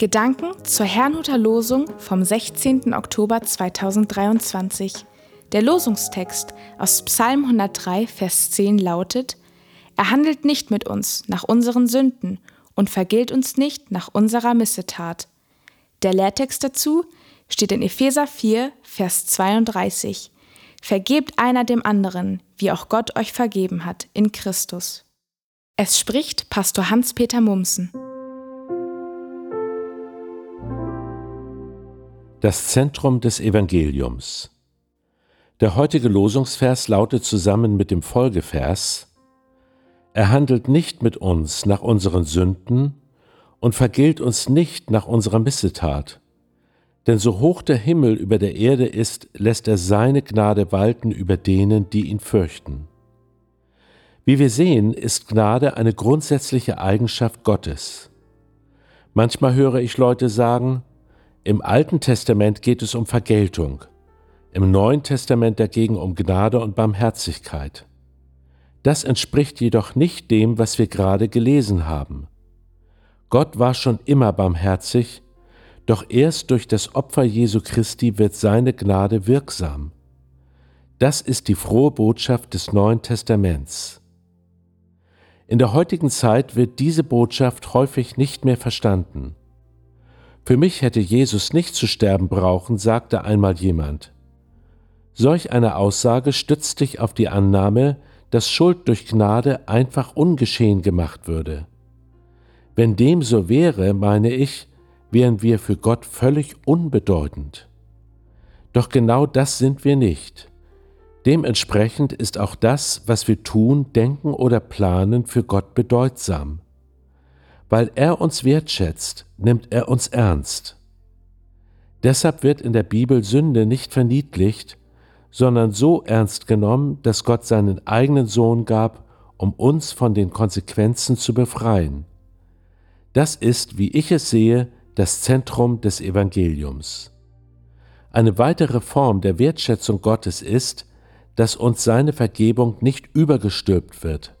Gedanken zur Herrnhuter Losung vom 16. Oktober 2023. Der Losungstext aus Psalm 103, Vers 10 lautet: Er handelt nicht mit uns nach unseren Sünden und vergilt uns nicht nach unserer Missetat. Der Lehrtext dazu steht in Epheser 4, Vers 32. Vergebt einer dem anderen, wie auch Gott euch vergeben hat, in Christus. Es spricht Pastor Hans-Peter Mumsen. Das Zentrum des Evangeliums. Der heutige Losungsvers lautet zusammen mit dem Folgevers Er handelt nicht mit uns nach unseren Sünden und vergilt uns nicht nach unserer Missetat. Denn so hoch der Himmel über der Erde ist, lässt er seine Gnade walten über denen, die ihn fürchten. Wie wir sehen, ist Gnade eine grundsätzliche Eigenschaft Gottes. Manchmal höre ich Leute sagen, im Alten Testament geht es um Vergeltung, im Neuen Testament dagegen um Gnade und Barmherzigkeit. Das entspricht jedoch nicht dem, was wir gerade gelesen haben. Gott war schon immer barmherzig, doch erst durch das Opfer Jesu Christi wird seine Gnade wirksam. Das ist die frohe Botschaft des Neuen Testaments. In der heutigen Zeit wird diese Botschaft häufig nicht mehr verstanden. Für mich hätte Jesus nicht zu sterben brauchen, sagte einmal jemand. Solch eine Aussage stützt sich auf die Annahme, dass Schuld durch Gnade einfach ungeschehen gemacht würde. Wenn dem so wäre, meine ich, wären wir für Gott völlig unbedeutend. Doch genau das sind wir nicht. Dementsprechend ist auch das, was wir tun, denken oder planen, für Gott bedeutsam. Weil er uns wertschätzt, nimmt er uns ernst. Deshalb wird in der Bibel Sünde nicht verniedlicht, sondern so ernst genommen, dass Gott seinen eigenen Sohn gab, um uns von den Konsequenzen zu befreien. Das ist, wie ich es sehe, das Zentrum des Evangeliums. Eine weitere Form der Wertschätzung Gottes ist, dass uns seine Vergebung nicht übergestülpt wird.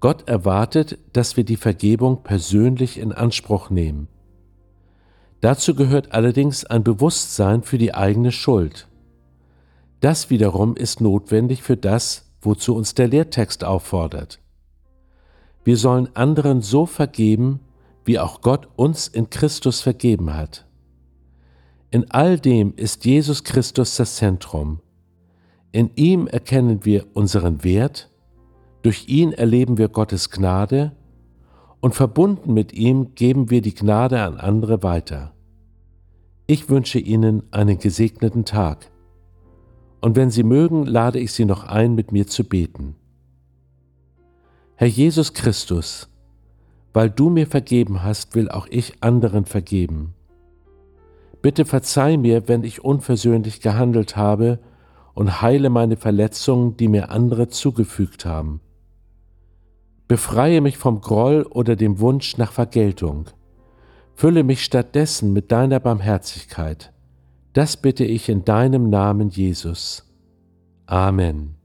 Gott erwartet, dass wir die Vergebung persönlich in Anspruch nehmen. Dazu gehört allerdings ein Bewusstsein für die eigene Schuld. Das wiederum ist notwendig für das, wozu uns der Lehrtext auffordert. Wir sollen anderen so vergeben, wie auch Gott uns in Christus vergeben hat. In all dem ist Jesus Christus das Zentrum. In ihm erkennen wir unseren Wert, durch ihn erleben wir Gottes Gnade und verbunden mit ihm geben wir die Gnade an andere weiter. Ich wünsche Ihnen einen gesegneten Tag. Und wenn Sie mögen, lade ich Sie noch ein, mit mir zu beten. Herr Jesus Christus, weil du mir vergeben hast, will auch ich anderen vergeben. Bitte verzeih mir, wenn ich unversöhnlich gehandelt habe, und heile meine Verletzungen, die mir andere zugefügt haben. Befreie mich vom Groll oder dem Wunsch nach Vergeltung. Fülle mich stattdessen mit deiner Barmherzigkeit. Das bitte ich in deinem Namen, Jesus. Amen.